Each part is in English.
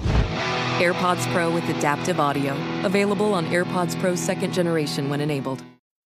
AirPods Pro with adaptive audio. Available on AirPods Pro second generation when enabled.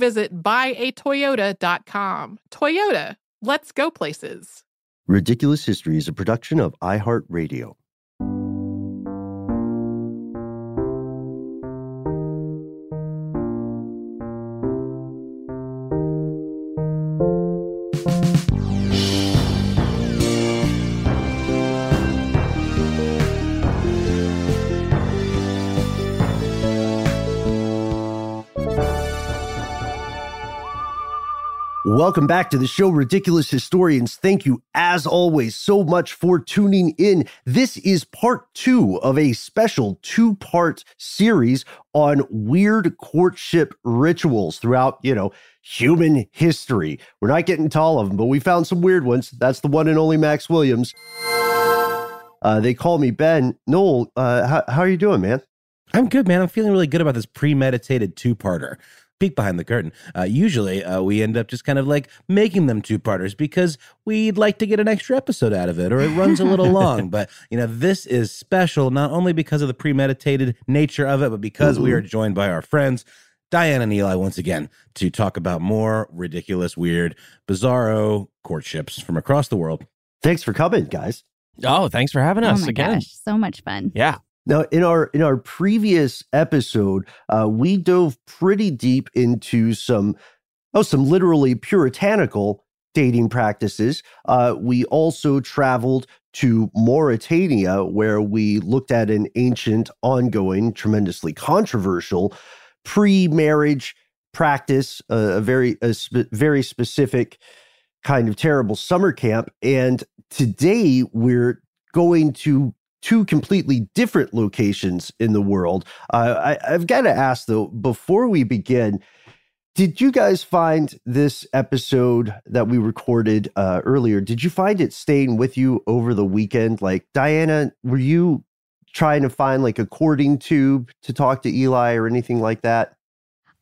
visit buyatoyota.com. Toyota, let's go places. Ridiculous History is a production of iHeartRadio. Welcome back to the show, Ridiculous Historians. Thank you, as always, so much for tuning in. This is part two of a special two part series on weird courtship rituals throughout, you know, human history. We're not getting to all of them, but we found some weird ones. That's the one and only Max Williams. Uh, they call me Ben. Noel, uh, how, how are you doing, man? I'm good, man. I'm feeling really good about this premeditated two parter peek behind the curtain. Uh, usually, uh, we end up just kind of like making them two parters because we'd like to get an extra episode out of it, or it runs a little long. But you know, this is special not only because of the premeditated nature of it, but because we are joined by our friends. Diane and Eli once again to talk about more ridiculous, weird, bizarro courtships from across the world. Thanks for coming, guys. Oh, thanks for having Oh us my again. gosh, so much fun. Yeah. Now, in our in our previous episode, uh, we dove pretty deep into some oh some literally puritanical dating practices. Uh, we also traveled to Mauritania, where we looked at an ancient, ongoing, tremendously controversial pre-marriage practice, uh, a very a spe- very specific kind of terrible summer camp. And today we're going to two completely different locations in the world. Uh, I, I've got to ask though, before we begin, did you guys find this episode that we recorded uh, earlier? Did you find it staying with you over the weekend? Like Diana, were you trying to find like a cording tube to talk to Eli or anything like that?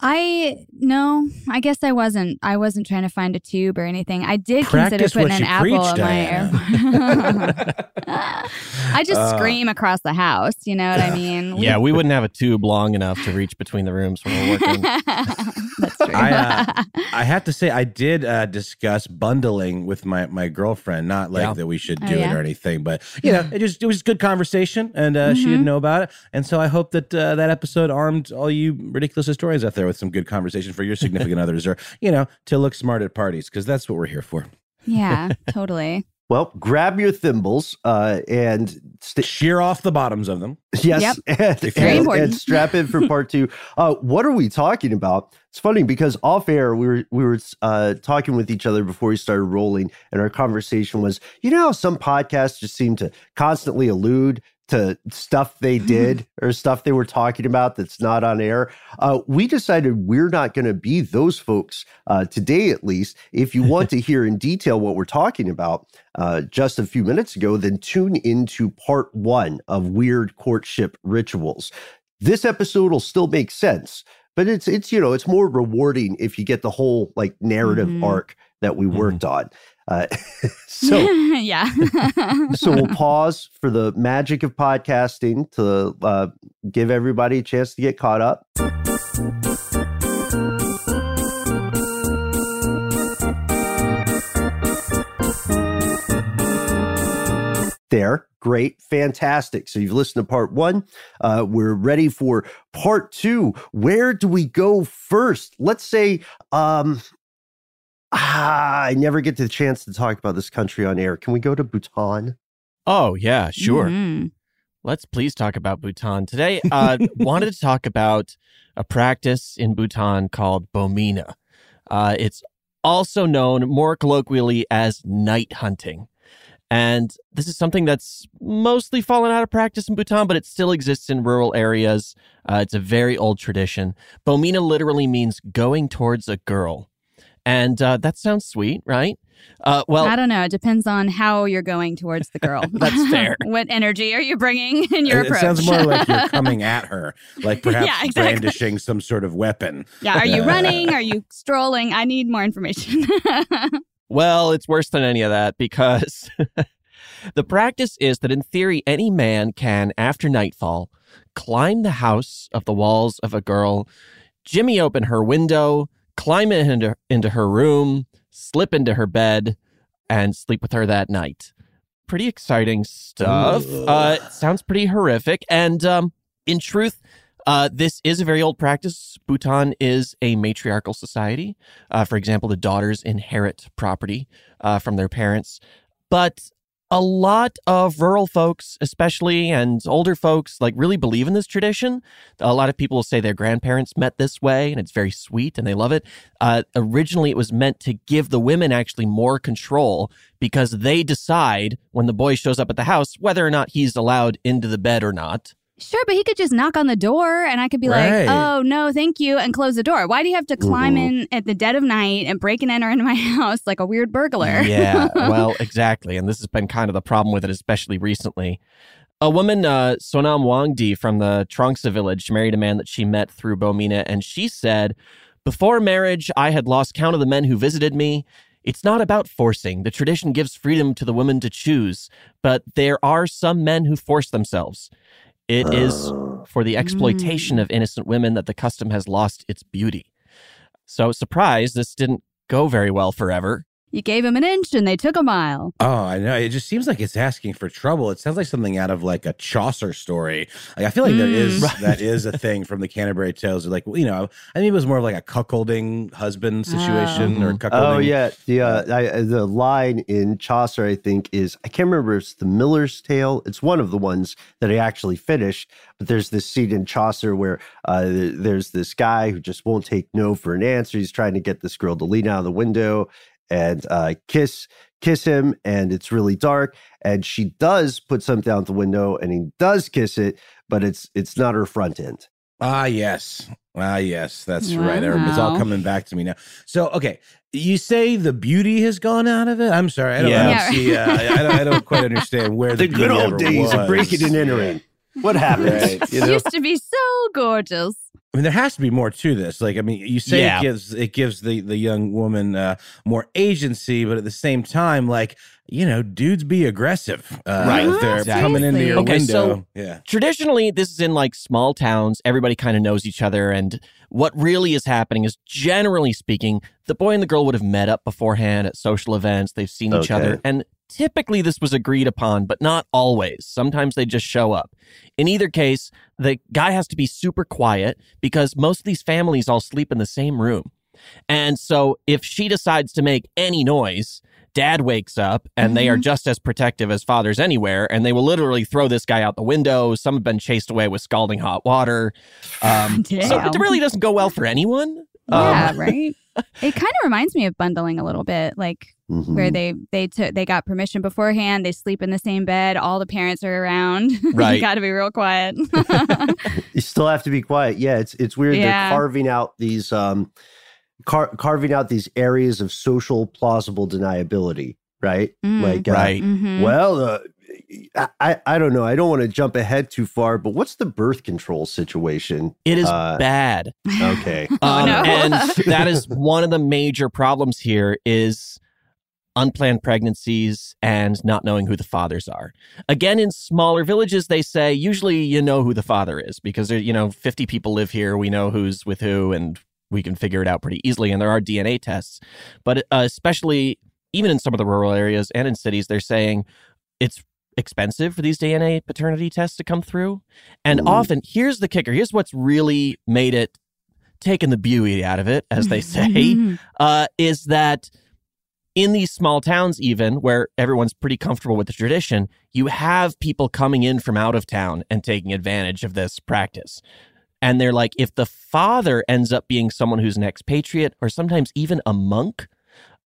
I no, I guess I wasn't. I wasn't trying to find a tube or anything. I did Practice consider putting an you apple preach, in my ear. I just Uh. scream across the house. You know what I mean? We- Yeah, we wouldn't have a tube long enough to reach between the rooms when we're working. That's true. I, uh, I have to say, I did uh, discuss bundling with my my girlfriend. Not like Yeah. that we should Oh, do it or anything, but you know, it just it was good conversation, and uh, she didn't Mhm. know about it. And so I hope that uh, that episode armed all you ridiculous historians out there with some good conversation for your significant others, or you know, to look smart at parties because that's what we're here for. yeah, totally. Well, grab your thimbles uh, and st- shear off the bottoms of them. Yes, Yep. and, Very and- important. and strap in for part two. Uh, what are we talking about? It's funny because off air we were we were uh, talking with each other before we started rolling, and our conversation was, you know, how some podcasts just seem to constantly allude to stuff they did or stuff they were talking about that's not on air. Uh, we decided we're not going to be those folks uh, today, at least. If you want to hear in detail what we're talking about, uh, just a few minutes ago, then tune into part one of Weird Courtship Rituals. This episode will still make sense, but it's it's you know it's more rewarding if you get the whole like narrative Mhm. arc that we Mhm. worked on. Uh, so yeah. so we'll pause for the magic of podcasting to uh, give everybody a chance to get caught up. There, great, fantastic. So you've listened to part one. Uh, we're ready for part two. Where do we go first? Let's say, um, ah, I never get the chance to talk about this country on air. Can we go to Bhutan? Oh, yeah, sure. Mhm. Let's please talk about Bhutan. Today, uh, wanted to talk about a practice in Bhutan called Bomena. Uh, it's also known more colloquially as night hunting. And this is something that's mostly fallen out of practice in Bhutan, but it still exists in rural areas. Uh, it's a very old tradition. Bomena literally means going towards a girl. And uh, that sounds sweet, right? Uh, well, I don't know. It depends on how you're going towards the girl. That's fair. what energy are you bringing in your it, it approach? sounds more like you're coming at her, like perhaps Yeah, exactly. brandishing some sort of weapon. yeah. Are you running? Are you strolling? I need more information. Well, it's worse than any of that because the practice is that in theory, any man can, after nightfall, climb the house of the walls of a girl, jimmy open her window, climb into, into her room, slip into her bed, and sleep with her that night. Pretty exciting stuff. Uh, sounds pretty horrific. And um, in truth, uh, this is a very old practice. Bhutan is a matriarchal society. Uh, for example, the daughters inherit property uh, from their parents. But a lot of rural folks, especially and older folks, like really believe in this tradition. A lot of people will say their grandparents met this way and it's very sweet and they love it. Uh, originally, it was meant to give the women actually more control because they decide when the boy shows up at the house whether or not he's allowed into the bed or not. Sure, but he could just knock on the door and I could be Right. like, oh, no, thank you, and close the door. Why do you have to climb Mhm. in at the dead of night and break and enter into my house like a weird burglar? Yeah, well, exactly. And this has been kind of the problem with it, especially recently. A woman, uh, Sonam Wangdi from the Trongsa village, married a man that she met through Bomena, and she said, Before marriage, I had lost count of the men who visited me. It's not about forcing. The tradition gives freedom to the women to choose, but there are some men who force themselves. It is oh. for the exploitation of innocent women that the custom has lost its beauty. So, surprise, this didn't go very well forever. You gave him an inch and they took a mile. Oh, I know. It just seems like it's asking for trouble. It sounds like something out of like a Chaucer story. Like I feel like there Mm. is Right. that is a thing from the Canterbury Tales. Like you know, I think it was more of like a cuckolding husband situation or Oh. cuckolding. Oh yeah, the uh, I, the line in Chaucer, I think, is I can't remember. if It's the Miller's Tale. It's one of the ones that I actually finished. But there's this scene in Chaucer where uh, there's this guy who just won't take no for an answer. He's trying to get this girl to lean out of the window and uh, kiss kiss him, and it's really dark. And she does put something out the window, and he does kiss it, but it's it's not her front end. Ah, yes. Ah, yes. That's right. It's all coming back to me now. So, okay, you say the beauty has gone out of it. I'm sorry. I don't, I Yeah. don't Yeah. see. Uh, I, don't, I don't quite understand where the, The good old ever days of was. breaking and entering. What happened? Right. You know? Used to be so gorgeous. I mean, there has to be more to this. Like, I mean, you say Yeah. it gives it gives the the young woman uh, more agency, but at the same time, like you know, dudes be aggressive. Uh, Right. if They're Exactly. coming into your Okay, window. so- yeah. Traditionally, this is in like small towns. Everybody kind of knows each other. And what really is happening is, generally speaking, the boy and the girl would have met up beforehand at social events. They've seen each other. And typically, this was agreed upon, but not always. Sometimes they just show up. In either case, the guy has to be super quiet because most of these families all sleep in the same room. And so if she decides to make any noise, dad wakes up and they are Mhm. just as protective as fathers anywhere and they will literally throw this guy out the window some have been chased away with scalding hot water um, so it really doesn't go well for anyone Yeah, Um, right. It kind of reminds me of bundling a little bit, like Mhm. where they they took they got permission beforehand. They sleep in the same bed. All the parents are around. Right. you got to be real quiet. you still have to be quiet. Yeah, it's it's weird. Yeah. They're carving out these um, car- carving out these areas of social plausible deniability, right? Mm. Like, uh, Right. Mhm. Well, uh, I- I I don't know. I don't want to jump ahead too far, but what's the birth control situation? it is Uh, bad Okay. Oh, Um, no. and that is one of the major problems here is unplanned pregnancies and not knowing who the fathers are. Again, in smaller villages, they say usually you know who the father is because there, you know, 50 people live here. We know who's with who and we can figure it out pretty easily. And there are DNA tests. But uh, especially even in some of the rural areas and in cities, they're saying it's expensive for these DNA paternity tests to come through. And Ooh. often, here's the kicker here's what's really made it taken the beauty out of it, as they say, uh, is that in these small towns, even where everyone's pretty comfortable with the tradition, you have people coming in from out of town and taking advantage of this practice. And they're like, if the father ends up being someone who's an expatriate or sometimes even a monk,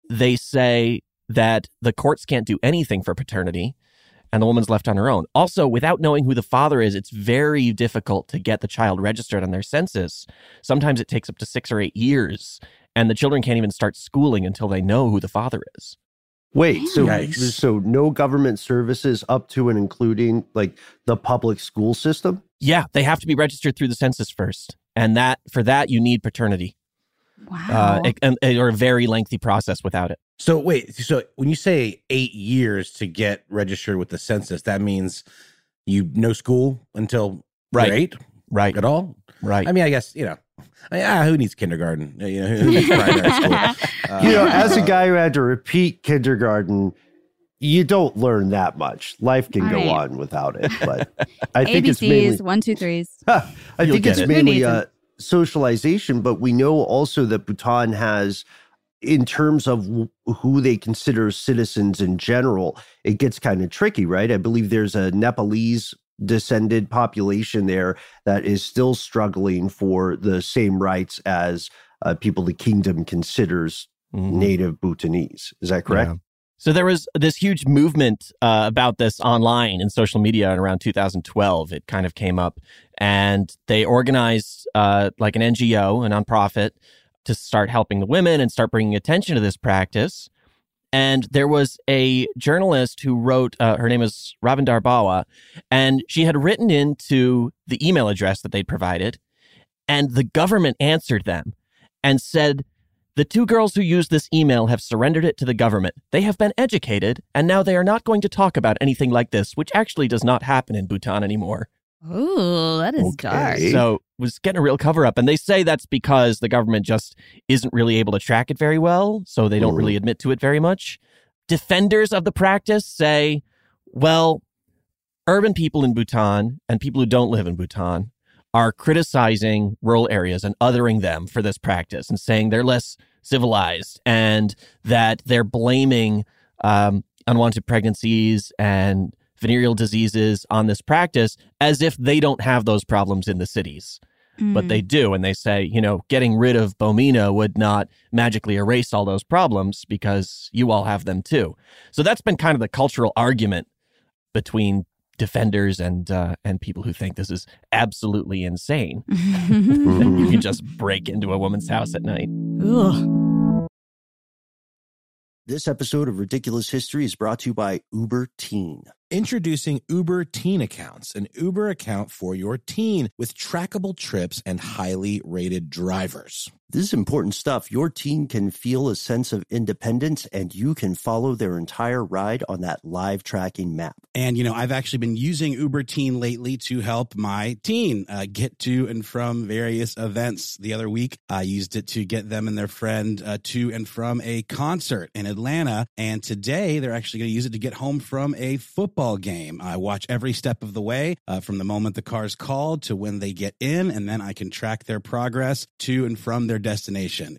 they say that the courts can't do anything for paternity and the woman's left on her own. Also, without knowing who the father is, it's very difficult to get the child registered on their census. Sometimes it takes up to six or eight years, and the children can't even start schooling until they know who the father is. Wait, so Yikes. so no government services up to and including like the public school system? Yeah, they have to be registered through the census first, and that for that you need paternity, wow. uh, it- and, or a very lengthy process without it. So wait, so when you say eight years to get registered with the census, that means you no school until Right. eight Right, at all. right. I mean, I guess you know, I mean, ah, who needs kindergarten? You know, who needs primary school? Uh, you know, as a guy who had to repeat kindergarten, you don't learn that much. Life can All go right. on without it, but I think it's ABCs, mainly one, two, threes. I You'll think it's it. Who mainly uh, socialization, but we know also that Bhutan has, in terms of who they consider citizens in general, it gets kind of tricky, right? I believe there's a Nepalese descended population there that is still struggling for the same rights as uh, people the kingdom considers Mhm. native Bhutanese. Is that correct? Yeah. So there was this huge movement uh, about this online in social media in around 2012. It kind of came up, and they organized uh, like an NGO, a nonprofit, to start helping the women and start bringing attention to this practice. And there was a journalist who wrote, uh, her name is Ravindar Bawa, and she had written into the email address that they'd provided, and the government answered them and said, the two girls who used this email have surrendered it to the government. They have been educated, and now they are not going to talk about anything like this, which actually does not happen in Bhutan anymore. Ooh, that is Okay. dark. So was getting a real cover up. And they say that's because the government just isn't really able to track it very well. So they don't Mhm. really admit to it very much. Defenders of the practice say, well, urban people in Bhutan and people who don't live in Bhutan are criticizing rural areas and othering them for this practice and saying they're less civilized and that they're blaming um, unwanted pregnancies and venereal diseases on this practice as if they don't have those problems in the cities. But Mm. they do. And they say, you know, getting rid of Bomena would not magically erase all those problems because you all have them too. So that's been kind of the cultural argument between defenders and uh, and people who think this is absolutely insane. that you can just break into a woman's house at night. Ugh. This episode of Ridiculous History is brought to you by Uber Teen. Introducing Uber Teen Accounts, an Uber account for your teen with trackable trips and highly rated drivers. This is important stuff. Your teen can feel a sense of independence and you can follow their entire ride on that live tracking map. And, you know, I've actually been using Uber Teen lately to help my teen uh, get to and from various events. The other week, I used it to get them and their friend uh, to and from a concert in Atlanta. And today, they're actually going to use it to get home from a football game. I watch every step of the way uh, from the moment the car's called to when they get in, and then I can track their progress to and from their destination.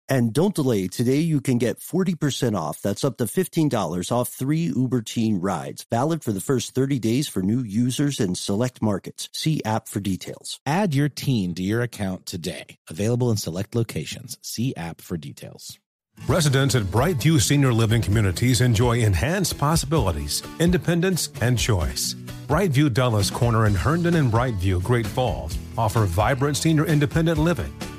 And don't delay. Today you can get 40% off. That's up to $15 off three Uber Teen rides. Valid for the first 30 days for new users in select markets. See app for details. Add your teen to your account today. Available in select locations. See app for details. Residents at Brightview Senior Living Communities enjoy enhanced possibilities, independence, and choice. Brightview Dulles Corner in Herndon and Brightview, Great Falls offer vibrant senior independent living,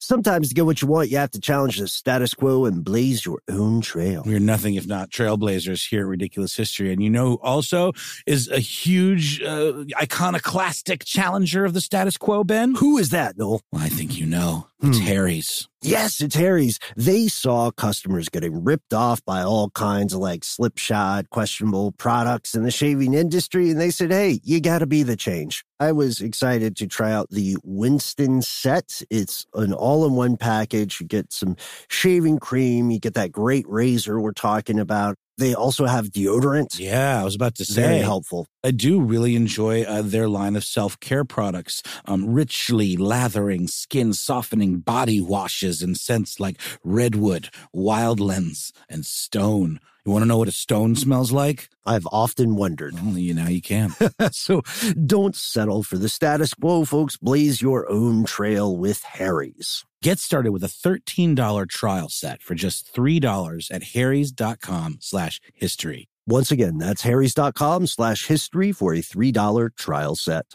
Sometimes to get what you want, you have to challenge the status quo and blaze your own trail. We're nothing if not trailblazers here at Ridiculous History. And you know, also is a huge, uh, iconoclastic challenger of the status quo, Ben? Who is that, Noel? Well, I think you know. It's Hmm. Harry's. Yes, it's Harry's. They saw customers getting ripped off by all kinds of like slipshod, questionable products in the shaving industry, and they said, "Hey, you got to be the change." I was excited to try out the Winston set. It's an all-in-one package. You get some shaving cream, you get that great razor we're talking about. They also have deodorant. Yeah, I was about to say. Very helpful. I do really enjoy uh, their line of self care products, um, richly lathering, skin softening body washes and scents like redwood, wildlands, and stone. You want to know what a stone smells like? I've often wondered. Well, you now you can. so don't settle for the status quo, folks. Blaze your own trail with Harry's. Get started with a $13 trial set for just $3 at harrys.com slash history. Once again, that's harrys.com slash history for a $3 trial set.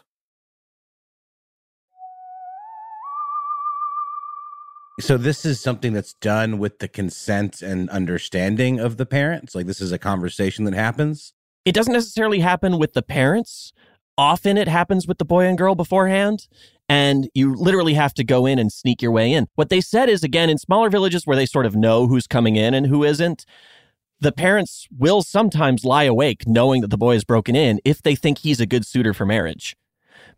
So this is something that's done with the consent and understanding of the parents. Like this is a conversation that happens. It doesn't necessarily happen with the parents. Often it happens with the boy and girl beforehand, and you literally have to go in and sneak your way in. What they said is again, in smaller villages where they sort of know who's coming in and who isn't, the parents will sometimes lie awake knowing that the boy is broken in if they think he's a good suitor for marriage.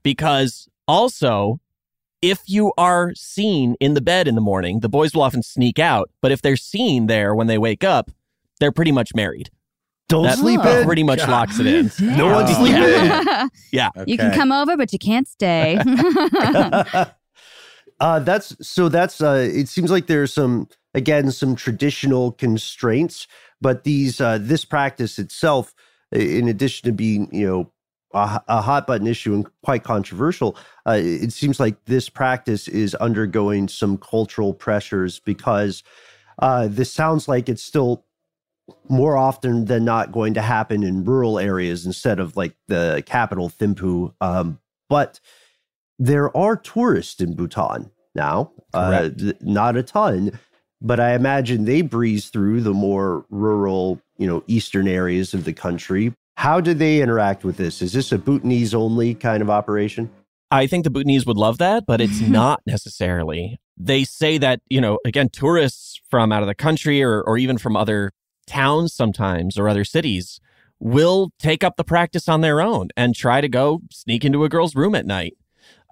Because also, if you are seen in the bed in the morning, the boys will often sneak out. But if they're seen there when they wake up, they're pretty much married. Don't That sleep in. pretty much locks it in. No one Oh. sleep in. Yeah. yeah. You can come over, but you can't stay. uh, that's so that's uh, it seems like there's some again some traditional constraints, but these uh, this practice itself, in addition to being you know a, a hot button issue and quite controversial, uh, it seems like this practice is undergoing some cultural pressures because uh, this sounds like it's still more often than not going to happen in rural areas instead of like the capital Thimphu. Um, but there are tourists in Bhutan now, uh, th- not a ton, but I imagine they breeze through the more rural, you know, eastern areas of the country. How do they interact with this? Is this a Bhutanese only kind of operation? I think the Bhutanese would love that, but it's not necessarily. They say that, you know, again, tourists from out of the country or, or even from other towns sometimes or other cities will take up the practice on their own and try to go sneak into a girl's room at night.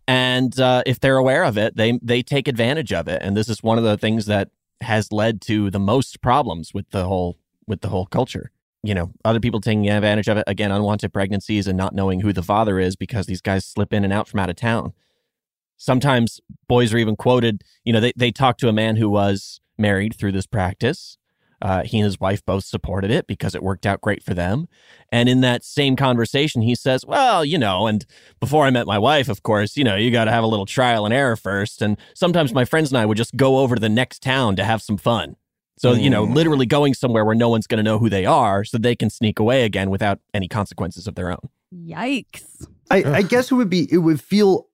And uh, if they're aware of it, they they take advantage of it. And this is one of the things that has led to the most problems with the whole with the whole culture. You know, other people taking advantage of it. Again, unwanted pregnancies and not knowing who the father is because these guys slip in and out from out of town. Sometimes boys are even quoted. You know, they they talked to a man who was married through this practice. Uh, he and his wife both supported it because it worked out great for them. And in that same conversation, he says, Well, you know, and before I met my wife, of course, you know, you got to have a little trial and error first. And sometimes my friends and I would just go over to the next town to have some fun. So, you know, literally going somewhere where no one's going to know who they are so they can sneak away again without any consequences of their own. Yikes. I, I guess it would be it would feel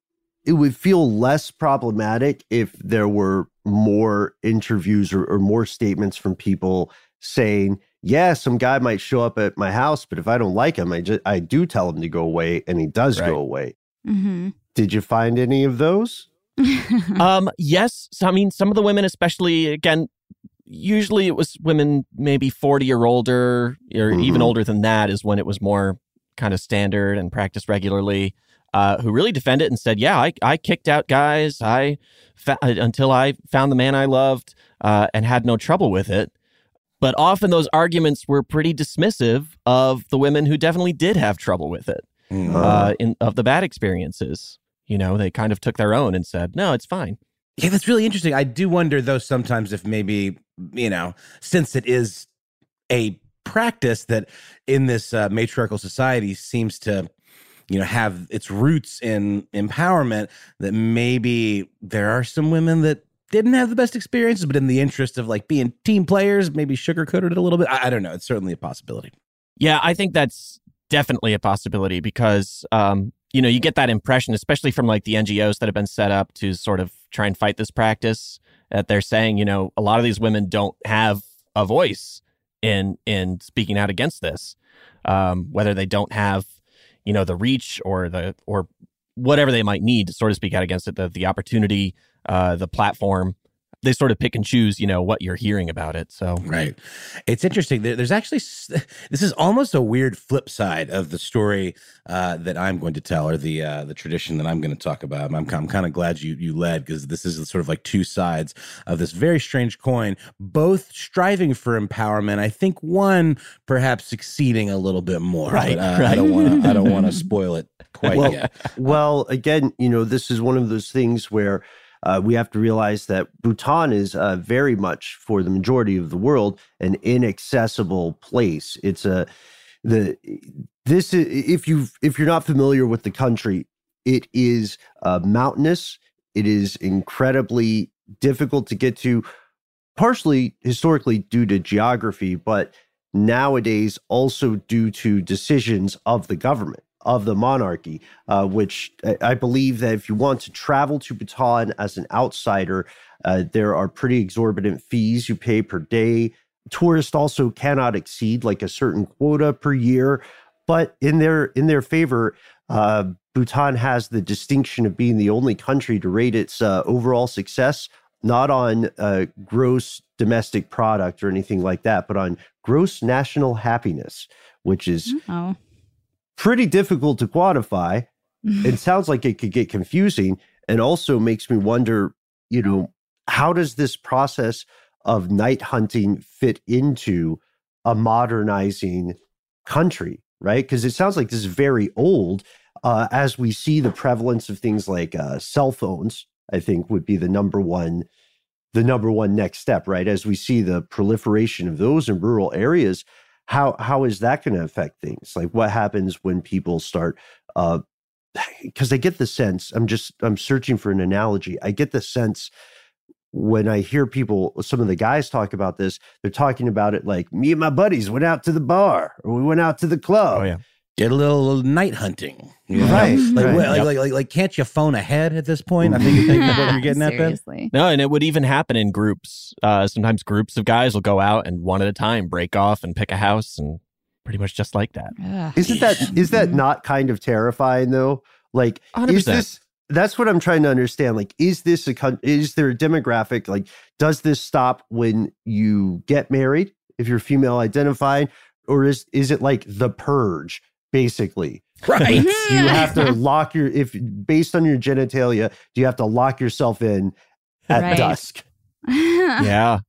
it would feel less problematic if there were more interviews or, or more statements from people saying, yeah, some guy might show up at my house, but if I don't like him, I just I do tell him to go away, and he does Right. go away. Mm-hmm. Did you find any of those? um, yes. So, I mean, some of the women, especially again, usually it was women maybe 40 or older, or even Mhm. older than that is when it was more kind of standard and practiced regularly, uh, who really defended it and said, yeah, I, I kicked out guys I fa- until I found the man I loved uh, and had no trouble with it. But often those arguments were pretty dismissive of the women who definitely did have trouble with it Mm. uh, in of the bad experiences. You know, they kind of took their own and said, no, it's fine. Yeah, that's really interesting. I do wonder, though, sometimes if maybe, you know, since it is a practice that in this uh, matriarchal society seems to, you know, have its roots in empowerment, that maybe there are some women that didn't have the best experiences, but in the interest of like being team players, maybe sugarcoated it a little bit. I, I don't know. It's certainly a possibility. Yeah, I think that's definitely a possibility because um, you know, you get that impression, especially from like the NGOs that have been set up to sort of try and fight this practice, that they're saying, you know, a lot of these women don't have a voice in in speaking out against this. Um, whether they don't have, you know, the reach or the or whatever they might need to sort of speak out against it, the the opportunity, uh, the platform. They sort of pick and choose, you know, what you're hearing about it. So Right. It's interesting. There's actually this is almost a weird flip side of the story uh, that I'm going to tell, or the uh, the tradition that I'm going to talk about. I'm, I'm kind of glad you you led because this is sort of like two sides of this very strange coin, both striving for empowerment. I think one perhaps succeeding a little bit more. Right, But, uh, I right. don't want to. I don't want to spoil it quite well, yet. well, again, you know, this is one of those things where uh, we have to realize that Bhutan is uh, very much, for the majority of the world, an inaccessible place. It's a the this if you if you're not familiar with the country, it is uh, mountainous. It is incredibly difficult to get to, partially historically due to geography, but nowadays also due to decisions of the government of the monarchy, uh, which I- believe that if you want to travel to Bhutan as an outsider, uh, there are pretty exorbitant fees you pay per day. Tourists also cannot exceed like a certain quota per year, but in their in their favor, uh, Bhutan has the distinction of being the only country to rate its uh, overall success not on uh, gross domestic product or anything like that, but on gross national happiness, which is Oh. Pretty difficult to quantify. it sounds like it could get confusing and also makes me wonder, you know, how does this process of night hunting fit into a modernizing country, right? Because it sounds like this is very old. Uh, as we see the prevalence of things like uh, cell phones, I think would be the number one, the number one next step, right? As we see the proliferation of those in rural areas, how how is that going to affect things? Like what happens when people start? uh Because I get the sense, I'm just I'm searching for an analogy. I get the sense when I hear people, some of the guys talk about this, they're talking about it like me and my buddies went out to the bar or we went out to the club. Oh yeah. Get a little night hunting, you know? Right, Like, right. like, Yep. like, like, like, can't you phone ahead at this point? I think, I think that's what you're getting at, Ben. No, and it would even happen in groups. Uh, sometimes groups of guys will go out and one at a time break off and pick a house and pretty much just like that. Ugh. Isn't that is that not kind of terrifying though? Like, 100%. is this? That's what I'm trying to understand. Like, is this a coun- is there a demographic? Like, does this stop when you get married if you're female identified, or is is it like the purge basically? Right. you mm-hmm. have to lock your if based on your genitalia, do you have to lock yourself in at Right. dusk? yeah.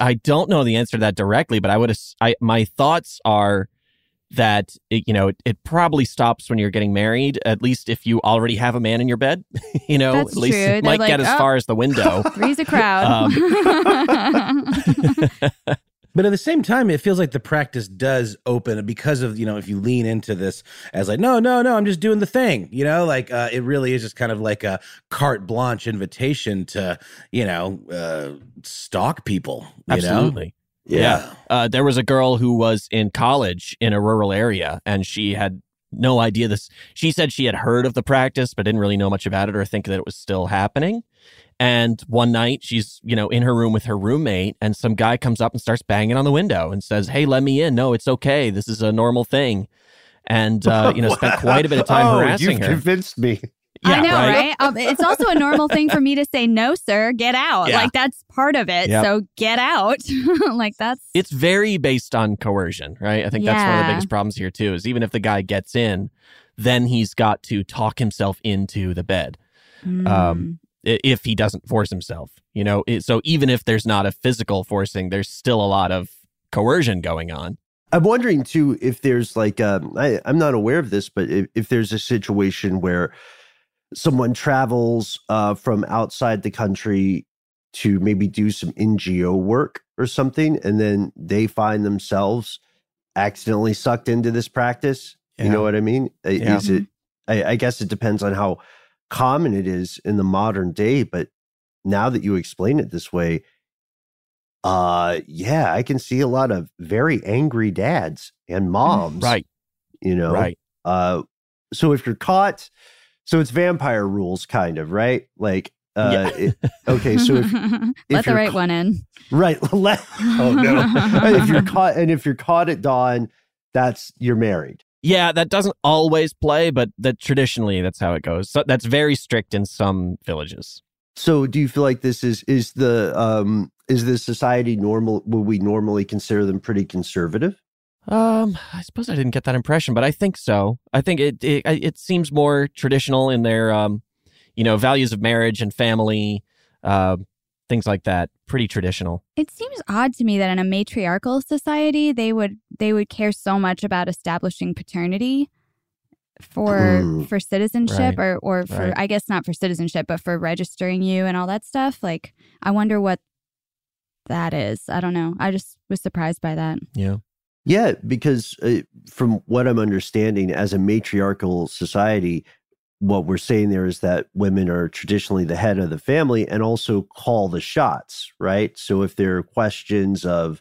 I don't know the answer to that directly, but I would ass- I my thoughts are that it, you know it, it probably stops when you're getting married at least if you already have a man in your bed you know That's at least true. it They're might like, get as "Oh." far as the window Three's a crowd. Um, But at the same time, it feels like the practice does open because of, you know, if you lean into this as like, no, no, no, I'm just doing the thing, you know, like uh, it really is just kind of like a carte blanche invitation to, you know, uh, stalk people. You absolutely Know? Yeah. Uh, there was a girl who was in college in a rural area, and she had no idea this. She said she had heard of the practice, but didn't really know much about it or think that it was still happening. And one night she's, you know, in her room with her roommate and some guy comes up and starts banging on the window and says, Hey, let me in. No, it's okay. This is a normal thing. And, uh, you know, spent quite a bit of time oh, harassing you've her. convinced me. I know, right? Um, it's also a normal thing for me to say, no, sir, get out. Yeah. Like, that's part of it. Yep. So get out. like, that's. It's very based on coercion, right? I think that's one of the biggest problems here, too, is even if the guy gets in, then he's got to talk himself into the bed. Mm. um, i- if he doesn't force himself. You know, it, so even if there's not a physical forcing, there's still a lot of coercion going on. I'm wondering too if there's like um, I, I'm not aware of this, but if, if there's a situation where someone travels uh, from outside the country to maybe do some NGO work or something, and then they find themselves accidentally sucked into this practice. You know what I mean? Yeah. Is it? I, I guess it depends on how common it is in the modern day, but now that you explain it this way, uh yeah, I can see a lot of very angry dads and moms. Right. You know. Right. Uh so if you're caught so it's vampire rules kind of, right? Like uh it- okay, so if, Let the right ca- one in. right, let, oh no. if you're caught and if you're caught at dawn, that's you're married. Yeah, that doesn't always play, but that traditionally that's how it goes. So that's very strict in some villages. So do you feel like this is is the um is the society normal would we normally consider them pretty conservative? Um, I suppose I didn't get that impression, but I think so. I think it it, it seems more traditional in their um, you know, values of marriage and family, uh, things like that. Pretty traditional. It seems odd to me that in a matriarchal society they would they would care so much about establishing paternity for Mm. for citizenship Right. or or for Right. I guess not for citizenship but for registering you and all that stuff. Like I wonder what that is. I don't know. I just was surprised by that. Yeah. Yeah, because uh, from what I'm understanding, as a matriarchal society, what we're saying there is that women are traditionally the head of the family and also call the shots, right? So if there are questions of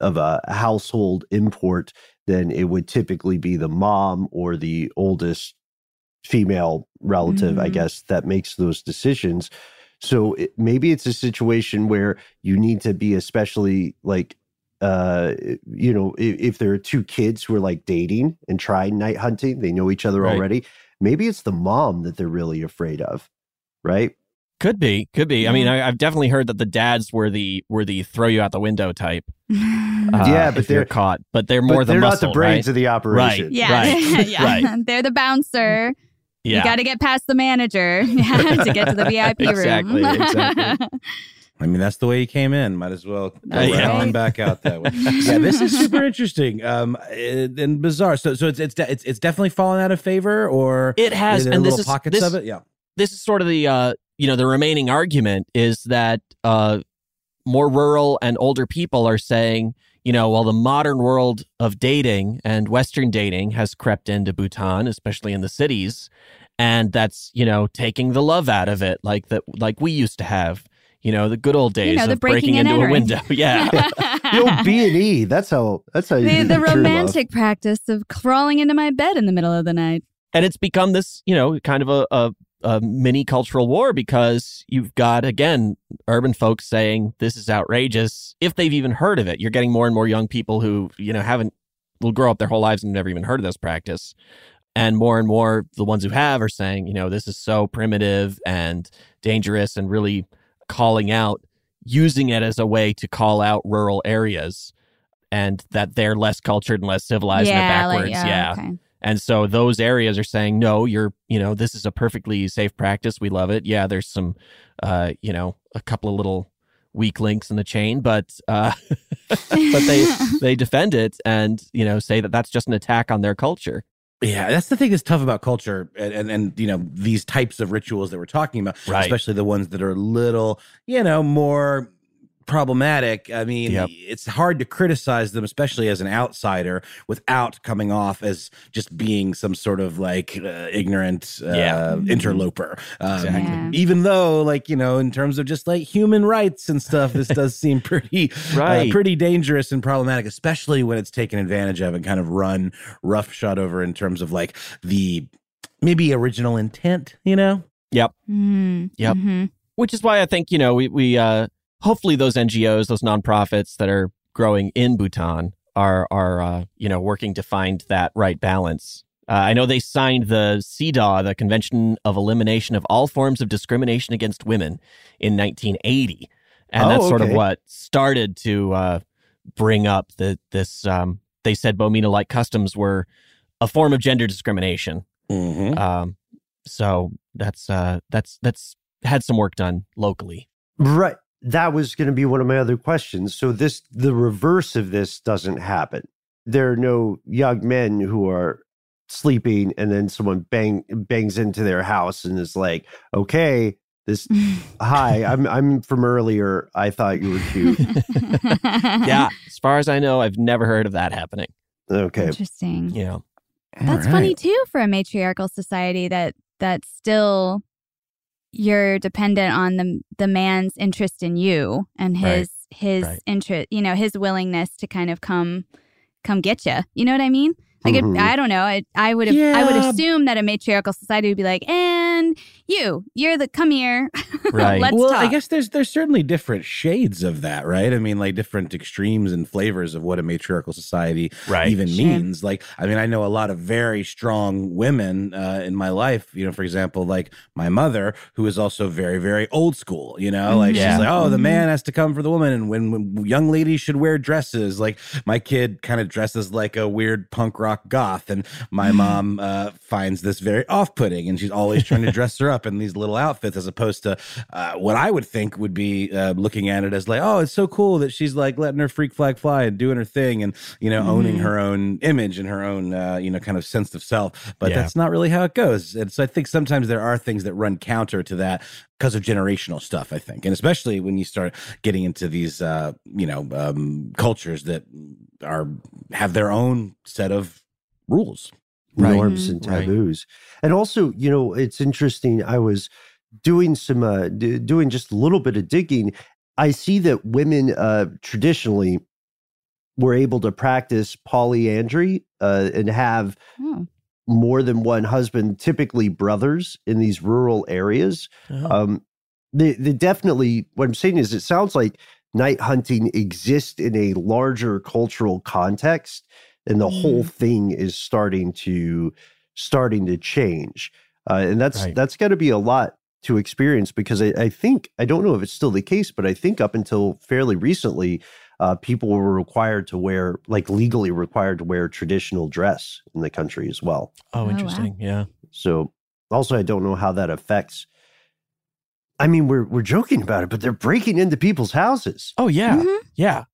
of a household import, then it would typically be the mom or the oldest female relative, I Mhm. guess, that makes those decisions. So it, maybe it's a situation where you need to be especially like uh you know if, if there are two kids who are like dating and trying night hunting they know each other Right. already maybe it's the mom that they're really afraid of right Could be, could be. I mean, I, I've definitely heard that the dads were the were the throw you out the window type. uh, Yeah, but if you're they're- caught, but they're more but the they're muscle, not the brains right? of the operation Right. yeah. Right. yeah. Right. They're the bouncer. Yeah, You got to get past the manager to get to the VIP room. Exactly, exactly. I mean, that's the way he came in. Might as well go That's right right. on back out that way. yeah, this is super interesting um, and and bizarre. So, so it's it's de- it's, it's definitely fallen out of favor, or It has, and this little is pockets this, of it. Yeah, this is sort of the uh, you know the remaining argument is that uh, more rural and older people are saying, you know, while the modern world of dating and Western dating has crept into Bhutan, especially in the cities, and that's you know taking the love out of it, like that, like we used to have. You know, the good old days know, the of breaking, breaking and into a window. Yeah. the old b and e that's how that's how you the, do the true love. romantic practice of crawling into my bed in the middle of the night. and it's become this you know kind of a, a, a mini cultural war because you've got again urban folks saying this is outrageous if they've even heard of it you're getting more and more young people who you know haven't will grow up their whole lives and never even heard of this practice and more and more the ones who have are saying you know this is so primitive and dangerous and really calling out using it as a way to call out rural areas and that they're less cultured and less civilized and they're yeah, backwards yeah Okay. and so those areas are saying, no, you're, you know, this is a perfectly safe practice. We love it. Yeah, there's some, uh, you know, a couple of little weak links in the chain, but, uh, but they they defend it and you know say that that's just an attack on their culture. Yeah. That's the thing that's tough about culture, and, and and you know these types of rituals that we're talking about, Right. especially the ones that are a little, you know, more problematic. I mean, Yep. it's hard to criticize them, especially as an outsider, without coming off as just being some sort of like uh, ignorant uh, Yeah. interloper. Um, Exactly. Yeah. Even though, like you know, in terms of just like human rights and stuff, this does seem pretty, Right. uh, pretty dangerous and problematic, especially when it's taken advantage of and kind of run roughshod over in terms of like the maybe original intent. You know. Mm, Yep. mhm. which is why I think you know we we uh, hopefully those NGOs, those nonprofits that are growing in Bhutan are are uh, you know working to find that right balance. Uh, I know they signed the CEDAW, the Convention of Elimination of All Forms of Discrimination Against Women, in 1980, and Oh, that's sort of what started to uh, bring up the this. Um, they said Bomena like customs were a form of gender discrimination. Mm-hmm. Um, so that's uh, that's that's had some work done locally. Right. That was going to be one of my other questions. So this the reverse of this doesn't happen. There are no young men who are sleeping and then someone bang bangs into their house and is like, "Okay, this hi, I'm I'm from earlier. I thought you were cute." yeah, as far as I know, I've never heard of that happening. Okay. Interesting. Yeah, That's funny too for a matriarchal society that that still you're dependent on the the man's interest in you and Right. his his Right. interest, you know, his willingness to kind of come come get you. You know what I mean? Like Mhm. it, I don't know. I, I would have I would assume that a matriarchal society would be like, and you, you're the come here. Right. Let's well, talk. I guess there's there's certainly different shades of that, right? I mean, like different extremes and flavors of what a matriarchal society right. even Sure. means. Like, I mean, I know a lot of very strong women uh, in my life. You know, for example, like my mother, who is also very, very old school. You know, like Yeah. she's like, oh, the Mhm. man has to come for the woman, and when, when young ladies should wear dresses. Like my kid kind of dresses like a weird punk rock goth, and my mom uh, finds this very off-putting, and she's always trying to dress her up in these little outfits, as opposed to uh, what I would think would be uh, looking at it as like, oh, it's so cool that she's like letting her freak flag fly and doing her thing, and you know, owning Mhm. her own image and her own uh, you know kind of sense of self. But Yeah. that's not really how it goes. And so I think sometimes there are things that run counter to that because of generational stuff. I think, and especially when you start getting into these uh, you know um, cultures that are have their own set of rules. Right. norms and Right. taboos. And also, you know, it's interesting. I was doing some, uh, d- doing just a little bit of digging. I see that women uh, traditionally were able to practice polyandry uh, and have Oh. more than one husband, typically brothers in these rural areas. Oh. Um, they, they definitely, what I'm saying is, it sounds like night hunting exists in a larger cultural context, and the whole thing is starting to starting to change. Uh, and that's Right. that's got to be a lot to experience because I, I think I don't know if it's still the case, but I think up until fairly recently, uh, people were required to wear, like legally required to wear traditional dress in the country as well. oh, wow. interesting. Yeah. So also, I don't know how that affects. I mean, we're we're joking about it, but they're breaking into people's houses. Oh yeah. Mhm. Yeah.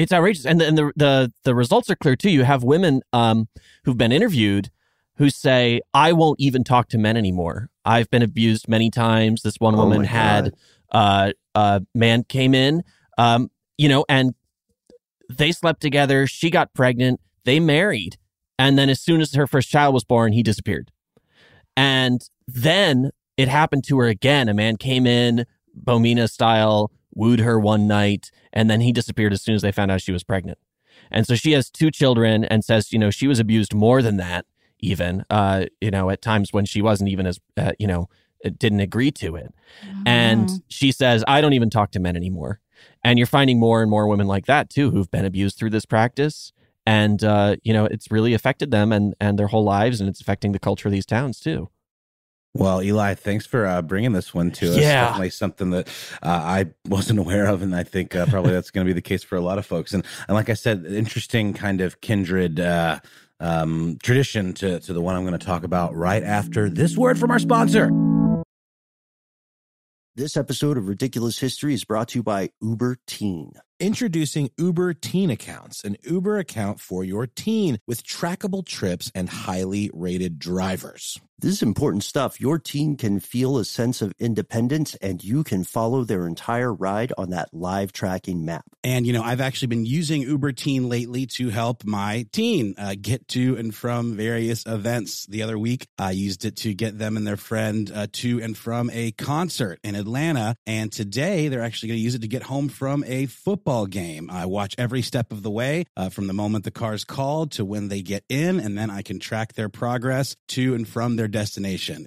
It's outrageous. And the, and the the the results are clear too. You have women um who've been interviewed who say, I won't even talk to men anymore. I've been abused many times. This one woman my had uh a man came in, um, you know, and they slept together, she got pregnant, they married, and then as soon as her first child was born, he disappeared. And then it happened to her again. A man came in, Bomena style, wooed her one night, and then he disappeared as soon as they found out she was pregnant. And so she has two children and says, you know, she was abused more than that, even, uh, you know, at times when she wasn't even as, uh, you know, didn't agree to it. And Oh. she says, I don't even talk to men anymore. And you're finding more and more women like that too, who've been abused through this practice. And, uh, you know, it's really affected them and, and their whole lives, and it's affecting the culture of these towns too. Well, Eli, thanks for uh, bringing this one to us. Yeah. Definitely something that uh, I wasn't aware of, and I think uh, probably that's going to be the case for a lot of folks. And and like I said, interesting kind of kindred uh, um, tradition to to the one I'm going to talk about right after this word from our sponsor. This episode of Ridiculous History is brought to you by Uber Teen. Introducing Uber Teen Accounts, an Uber account for your teen with trackable trips and highly rated drivers. This is important stuff. Your teen can feel a sense of independence and you can follow their entire ride on that live tracking map. And, you know, I've actually been using Uber Teen lately to help my teen uh, get to and from various events. The other week, I used it to get them and their friend uh, to and from a concert in Atlanta. And today, they're actually going to use it to get home from a football game. I watch every step of the way uh, from the moment the car's called to when they get in, and then I can track their progress to and from their destination.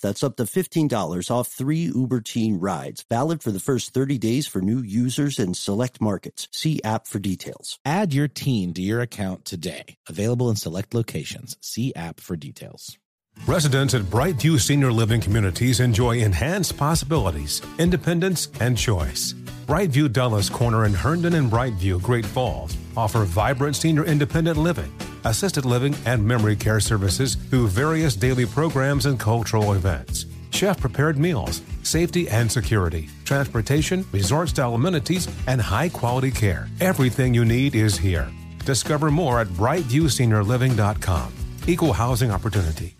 That's up to $15 off three Uber Teen rides. Valid for the first 30 days for new users in select markets. See app for details. Add your teen to your account today. Available in select locations. See app for details. Residents at Brightview Senior Living Communities enjoy enhanced possibilities, independence, and choice. Brightview Dulles Corner in Herndon and Brightview, Great Falls offer vibrant senior independent living, assisted living, and memory care services through various daily programs and cultural events. Chef prepared meals, safety and security, transportation, resort style amenities, and high quality care. Everything you need is here. Discover more at brightviewseniorliving.com. Equal housing opportunity.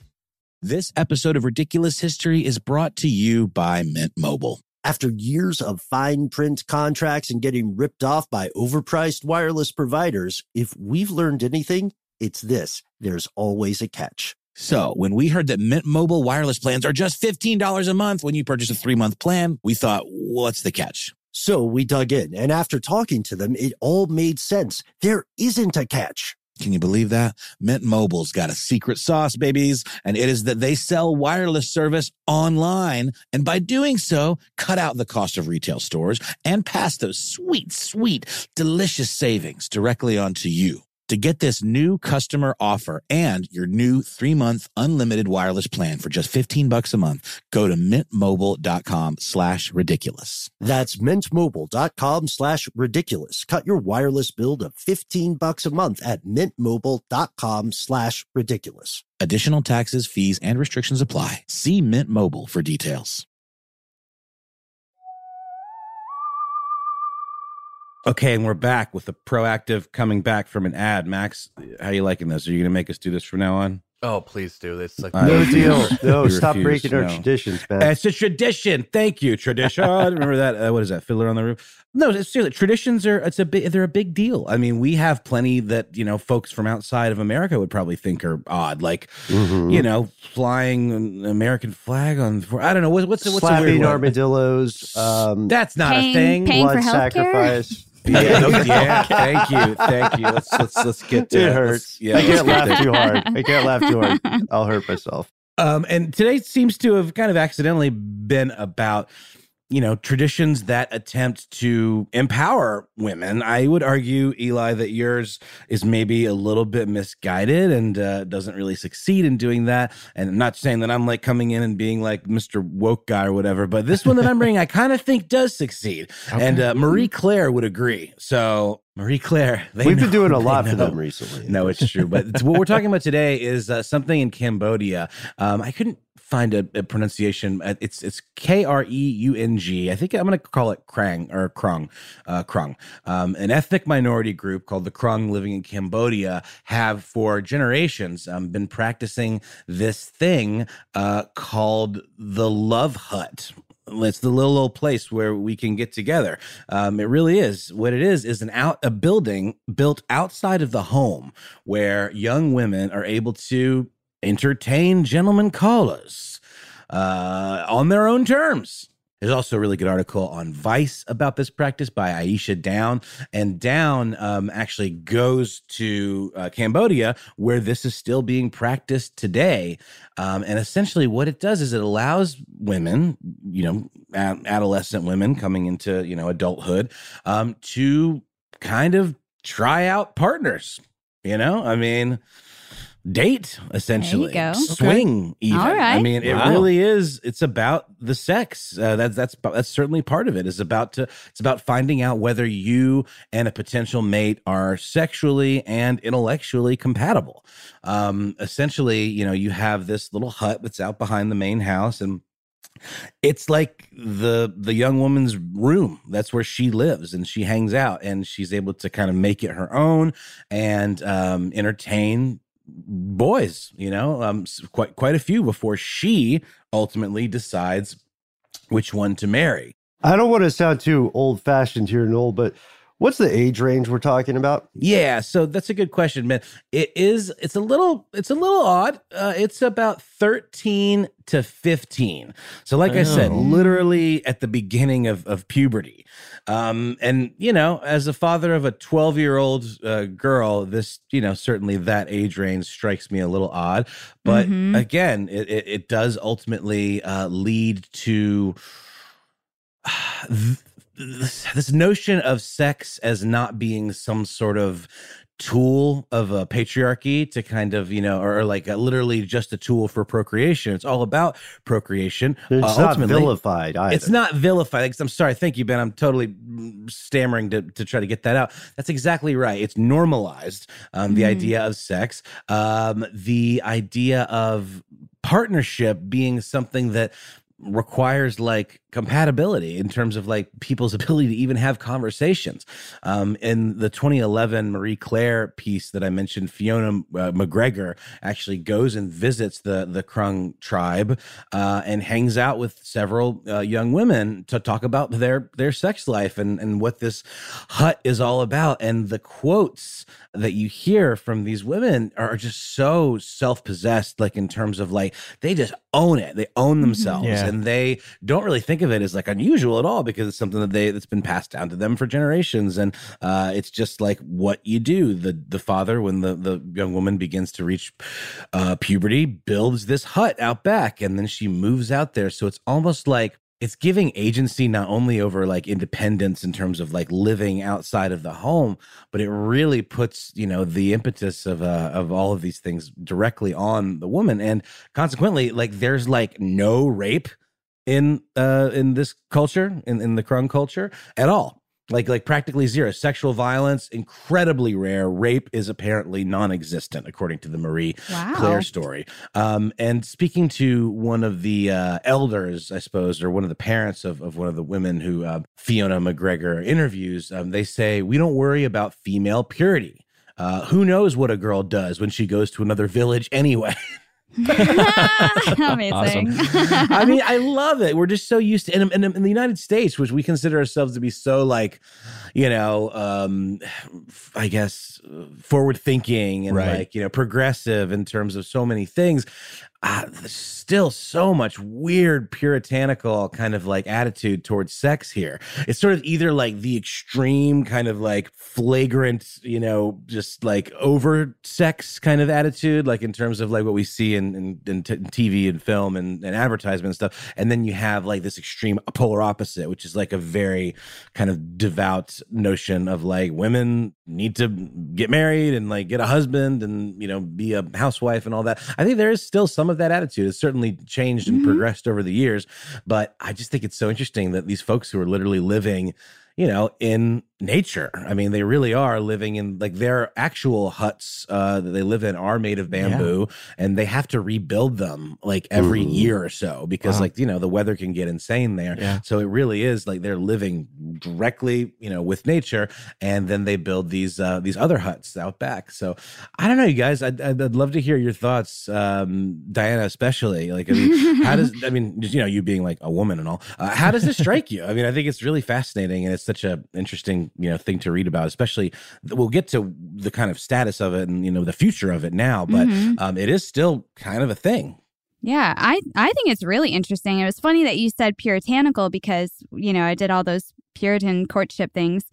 This episode of Ridiculous History is brought to you by Mint Mobile. After years of fine print contracts and getting ripped off by overpriced wireless providers, if we've learned anything, it's this there's always a catch. So, when we heard that Mint Mobile wireless plans are just $15 a month when you purchase a three month plan, we thought, what's the catch? So we dug in, and after talking to them, it all made sense. There isn't a catch. Can you believe that? Mint Mobile's got a secret sauce, babies, and it is that they sell wireless service online. And by doing so, cut out the cost of retail stores and pass those sweet, sweet, delicious savings directly onto you. To get this new customer offer and your new three month unlimited wireless plan for just 15 bucks a month, go to mintmobile.com slash ridiculous. That's mintmobile.com slash ridiculous. Cut your wireless bill to 15 bucks a month at mintmobile.com slash ridiculous. Additional taxes, fees, and restrictions apply. See Mint Mobile for details. Okay, and we're back with the proactive coming back from an ad. Max, how are you liking this? Are you going to make us do this from now on? Oh, please do this. Like No refuse. deal. No, We stop refuse. breaking our traditions, man. It's a tradition. Thank you, tradition. Remember that? Uh, what is that? Fiddler on the Roof. No, it's seriously. Traditions are. It's a big. They're a big deal. I mean, we have plenty that you know folks from outside of America would probably think are odd, like Mhm. you know flying an American flag on. For I don't know. What's what's, what's a Slapping weird one? armadillos. Um, That's not Paying- a thing. paying for blood healthcare? sacrifice. Yeah, no, yeah, thank you, thank you. Let's let's let's get to It let's- hurts. Yeah, I can't laugh too hard. I can't laugh too hard. I'll hurt myself. Um, and today seems to have kind of accidentally been about, you know, traditions that attempt to empower women. I would argue, Eli, that yours is maybe a little bit misguided and uh, doesn't really succeed in doing that. And I'm not saying that I'm like coming in and being like Mr. Woke guy or whatever, but this one that I'm bringing, I kind of think does succeed. And uh, Marie Claire would agree. So, Marie Claire, they We've been doing a lot for them recently. No, it's true. But it's- what we're talking about today is uh, something in Cambodia. Um, I couldn't find a, a pronunciation. Uh, It's it's K R E U N G. I think I'm going to call it Krang or Krong, uh, Krong. Um, an ethnic minority group called the Krong living in Cambodia have for generations um, been practicing this thing uh, called the Love Hut. It's the little old place where we can get together. Um, it really is. What it is is an out a building built outside of the home where young women are able to entertain gentlemen callers uh, on their own terms. There's also a really good article on Vice about this practice by Aisha Down. And Down um, actually goes to uh, Cambodia, where this is still being practiced today. Um, and essentially, what it does is it allows women, you know, adolescent women coming into, you know, adulthood, um, to kind of try out partners. You know, I mean, date essentially. go. swing even. All right. i mean it Wow. really is it's about the sex. Uh, that's that's that's certainly part of it. Is about to it's about finding out whether you and a potential mate are sexually and intellectually compatible. Um essentially you know you have this little hut that's out behind the main house and it's like the the young woman's room. That's where she lives and she hangs out and she's able to kind of make it her own and um entertain boys you know um quite quite a few before she ultimately decides which one to marry. I don't want to sound too old fashioned here, Noel, but what's the age range we're talking about? Yeah, so that's a good question, man. It is. It's a little. It's a little odd. Uh, it's about thirteen to fifteen. So, like I said, Oh. literally at the beginning of of puberty. Um, and you know, as a father of a twelve year old uh, girl, this you know certainly that age range strikes me a little odd. But Mhm. again, it, it it does ultimately uh, lead to th- this, this notion of sex as not being some sort of tool of a patriarchy to kind of you know or, or like a, literally just a tool for procreation it's all about procreation It's Uh, not vilified either. it's not vilified. Like, I'm sorry. Thank you, Ben. I'm totally mm, stammering to, to try to get that out. That's exactly right. It's normalized. Um, the Mhm. idea of sex, um, the idea of partnership being something that requires like compatibility in terms of like people's ability to even have conversations. Um, in the 2011 Marie Claire piece that I mentioned, Fiona uh, McGregor actually goes and visits the the Krung tribe uh, and hangs out with several uh, young women to talk about their their sex life and and what this hut is all about. And the quotes that you hear from these women are just so self possessed, like in terms of like they just own it, they own themselves, Yeah. And they don't really think of it as like unusual at all because it's something that they that's been passed down to them for generations, and uh, it's just like what you do. The the father, when the the young woman begins to reach uh, puberty, builds this hut out back, and then she moves out there. So it's almost like it's giving agency not only over like independence in terms of like living outside of the home, but it really puts you know the impetus of uh, of all of these things directly on the woman, and consequently, like there's like no rape in uh in this culture in in the Krung culture at all. Like like practically zero sexual violence, incredibly rare. Rape is apparently non-existent, according to the Marie Wow. Claire story. Um, and speaking to one of the uh, elders, I suppose, or one of the parents of, of one of the women who uh, Fiona McGregor interviews, um, they say, We don't worry about female purity. Uh, who knows what a girl does when she goes to another village anyway? Amazing. I mean, I love it. We're just so used to, in, in, in the United States, which we consider ourselves to be so like, you know, um, I guess forward thinking and Right. like, you know, progressive in terms of so many things. Uh, there's still so much weird puritanical kind of like attitude towards sex here. It's sort of either like the extreme kind of like flagrant, you know, just like over sex kind of attitude, like in terms of like what we see in, in, in t- TV and film and, and advertisement and stuff. And then you have like this extreme polar opposite, which is like a very kind of devout notion of like women need to get married and like get a husband and, you know, be a housewife and all that. I think there is still some of that attitude. It's certainly changed and Mhm. progressed over the years. But I just think it's so interesting that these folks who are literally living you know, in nature. I mean, they really are living in like their actual huts uh, that they live in are made of bamboo, and they have to rebuild them like every Mhm. year or so because, Wow. like, you know, the weather can get insane there. Yeah. So it really is like they're living directly, you know, with nature, and then they build these uh, these other huts out back. So I don't know, you guys. I'd, I'd, I'd love to hear your thoughts, um, Diana, especially. Like, I mean, how does I mean, just, you know, you being like a woman and all, uh, how does this strike you? I mean, I think it's really fascinating, and it's such a interesting, you know, thing to read about. Especially, we'll get to the kind of status of it and you know the future of it now, but Mhm. um, it is still kind of a thing. Yeah, I I think it's really interesting. It was funny that you said puritanical because, you know, I did all those Puritan courtship things.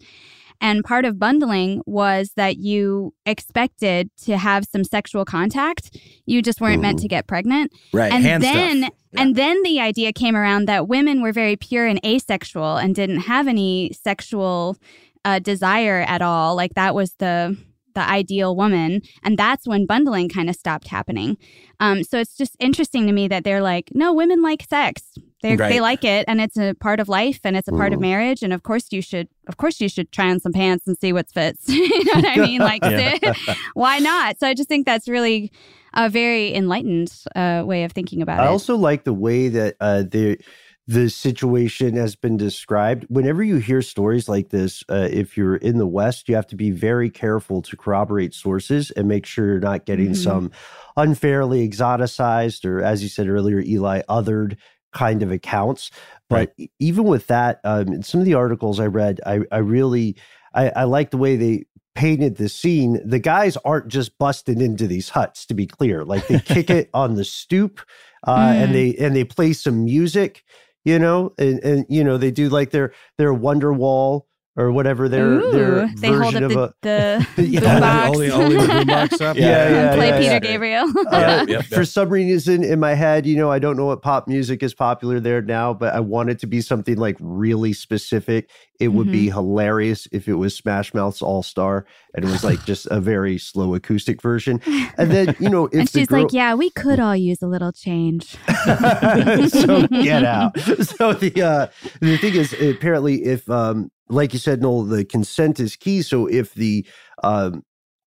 And part of bundling was that you expected to have some sexual contact. You just weren't meant to get pregnant. Right, And hand then stuff. and then the idea came around that women were very pure and asexual and didn't have any sexual uh, desire at all. Like that was the the ideal woman. And that's when bundling kind of stopped happening. Um, so it's just interesting to me that they're like, no, women like sex. They Right. they like it, and it's a part of life, and it's a part of marriage. And of course, you should, of course, you should try on some pants and see what fits. you know what I mean? Like, why not? So I just think that's really a very enlightened uh, way of thinking about I it. I also like the way that uh, the the situation has been described. Whenever you hear stories like this, uh, if you're in the West, you have to be very careful to corroborate sources and make sure you're not getting Mhm. some unfairly exoticized or, as you said earlier, Eli, othered kind of accounts. But e- even with that, um, in some of the articles I read, I, I really I, I like the way they painted the scene. The guys aren't just busting into these huts, to be clear. Like they kick it on the stoop, uh, and Mm. they and they play some music, you know, and, and you know they do like their their Wonderwall or whatever their their Ooh, they hold version up of the, a the Yeah. boombox. Only- only the boombox up? Yeah, Yeah, yeah, and play yeah, Peter yeah. Gabriel. Uh, yep, For some reason in my head, you know, I don't know what pop music is popular there now, but I want it to be something like really specific. It would Mm-hmm. be hilarious if it was Smash Mouth's All Star and it was like just a very slow acoustic version. And then, you know, if and she's girl, like, "Yeah, we could all use a little change." so get out. So the uh, the thing is, apparently, if um, like you said, Noel, the consent is key. So if the um,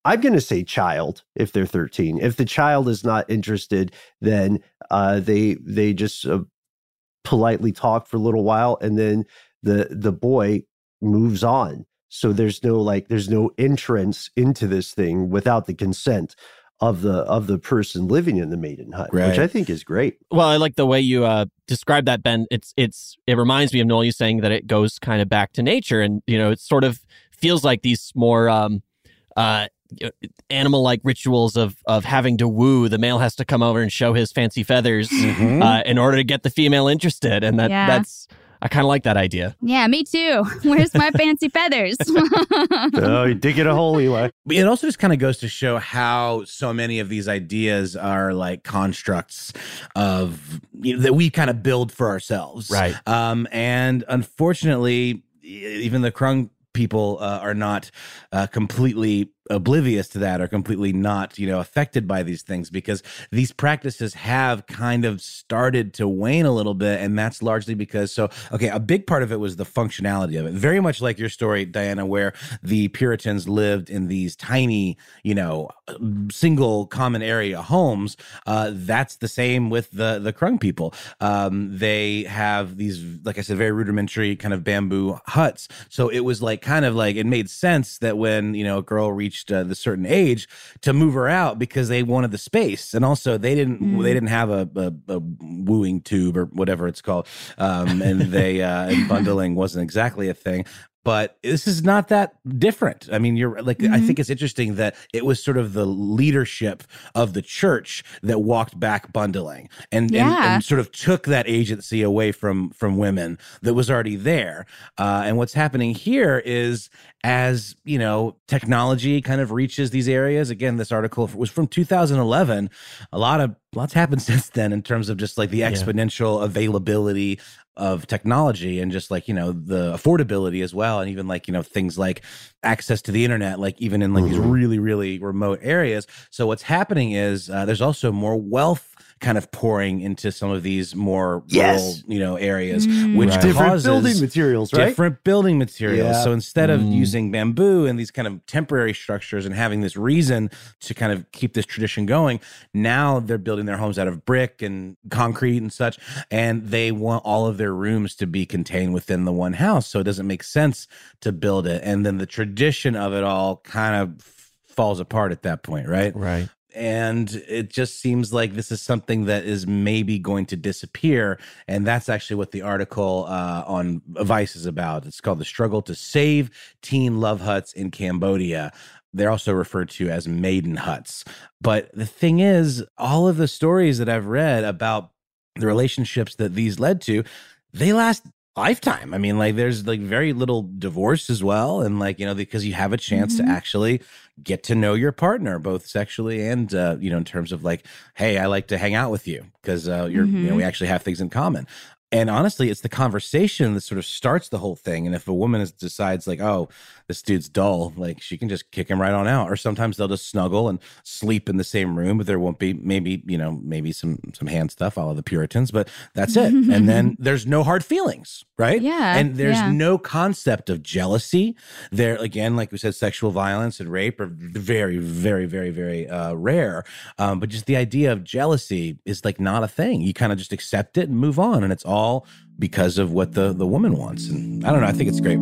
I'm going to say child, if they're 13, if the child is not interested, then uh, they they just uh, politely talk for a little while, and then the the boy moves on. So there's no like there's no entrance into this thing without the consent of the of the person living in the maiden hut, which I think is great. Well, I like the way you uh, describe that, Ben. It's it's it reminds me of Noel you saying that it goes kind of back to nature, and you know, it sort of feels like these more um, uh, animal like rituals of of having to woo. The male has to come over and show his fancy feathers Mhm. uh, in order to get the female interested, and that Yeah. that's I kind of like that idea. yeah, me too. Where's my fancy feathers? oh, you dig it a hole, Eli. It also just kind of goes to show how so many of these ideas are like constructs of you know, that we kind of build for ourselves, Right. Um, and unfortunately, even the Krung people uh, are not uh, completely oblivious to that or completely not you know affected by these things because these practices have kind of started to wane a little bit and that's largely because so okay a big part of it was the functionality of it. Very much like your story diana where the puritans lived in these tiny you know single common area homes uh, that's the same with the the krung people. Um, they have these like i said very rudimentary kind of bamboo huts. So it was like kind of like it made sense that when you know a girl reached uh, the certain age to move her out because they wanted the space. And also they didn't Mm. they didn't have a, a, a wooing tube or whatever it's called. Um, and they uh, and bundling wasn't exactly a thing but this is not that different. I mean, you're like, I Mhm. think it's interesting that it was sort of the leadership of the church that walked back bundling and, and, Yeah. and sort of took that agency away from from women that was already there. Uh, and what's happening here is as you know, technology kind of reaches these areas. Again, this article was from 2011. A lot of lots happened since then in terms of just like the exponential availability of technology and just like you know the affordability as well and even like you know things like access to the internet like even in like these really really remote areas. So what's happening is uh, there's also more wealth kind of pouring into some of these more Yes. rural you know areas Mm. which Different causes building materials, right? different building materials. Yeah. So instead of Mm. using bamboo and these kind of temporary structures and having this reason to kind of keep this tradition going, now they're building their homes out of brick and concrete and such. And they want all of their rooms to be contained within the one house. So it doesn't make sense to build it. And then the tradition of it all kind of falls apart at that point, right? Right. And it just seems like this is something that is maybe going to disappear and that's actually what the article uh, on vice is about. It's called the struggle to save teen love huts in cambodia. They're also referred to as maiden huts. But the thing is all of the stories that i've read about the relationships that these led to they last lifetime i mean like there's like very little divorce as well and like you know because you have a chance Mhm. to actually get to know your partner both sexually and uh, you know in terms of like hey i like to hang out with you because uh, you're you know Mhm. we actually have things in common And honestly, it's the conversation that sort of starts the whole thing. And if a woman is, decides, like, oh, this dude's dull, like she can just kick him right on out. Or sometimes they'll just snuggle and sleep in the same room, but there won't be maybe, you know, maybe some some hand stuff, all of the Puritans, but that's it. and then there's no hard feelings, right? Yeah, And there's yeah. no concept of jealousy. There, again, like we said, sexual violence and rape are very, very, very, very uh, rare. Um, but just the idea of jealousy is like not a thing. You kind of just accept it and move on, and it's all because of what the the woman wants. And I don't know. I think it's great.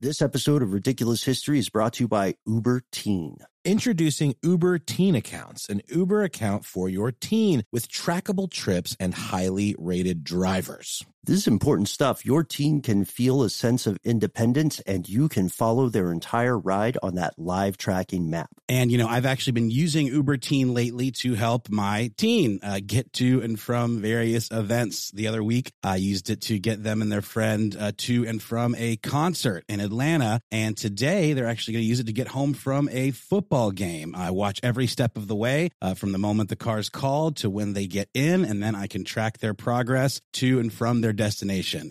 This episode of Ridiculous History is brought to you by Uber Teen. Introducing Uber Teen Accounts, an Uber account for your teen with trackable trips and highly rated drivers. This is important stuff. Your teen can feel a sense of independence and you can follow their entire ride on that live tracking map. And, you know, I've actually been using Uber Teen lately to help my teen uh, get to and from various events. The other week, I used it to get them and their friend uh, to and from a concert in Atlanta. And today, they're actually going to use it to get home from a football game. I watch every step of the way uh, from the moment the car's called to when they get in, and then I can track their progress to and from their destination.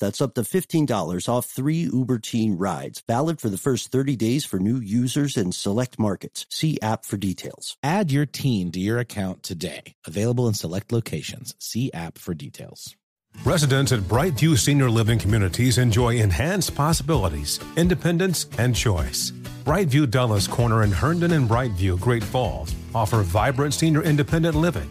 That's up to $15 off three Uber Teen rides. Valid for the first 30 days for new users in select markets. See app for details. Add your teen to your account today. Available in select locations. See app for details. Residents at Brightview Senior Living Communities enjoy enhanced possibilities, independence, and choice. Brightview Dulles Corner in Herndon and Brightview, Great Falls, offer vibrant senior independent living,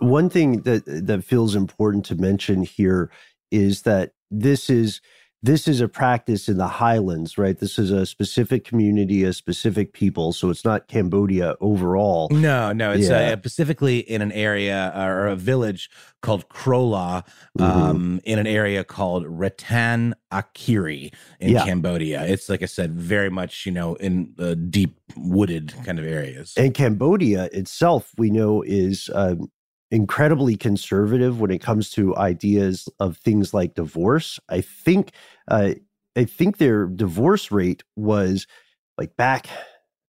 One thing that that feels important to mention here is that this is this is a practice in the highlands, right? This is a specific community, a specific people, so it's not Cambodia overall. No, no, it's Yeah. uh, specifically in an area uh, or a village called Krola, Mm-hmm. um, in an area called Ratan Akiri in Yeah. Cambodia. It's like I said, very much you know in uh, deep wooded kind of areas. And Cambodia itself, we know, is um, incredibly conservative when it comes to ideas of things like divorce. I think, uh, I think their divorce rate was like back.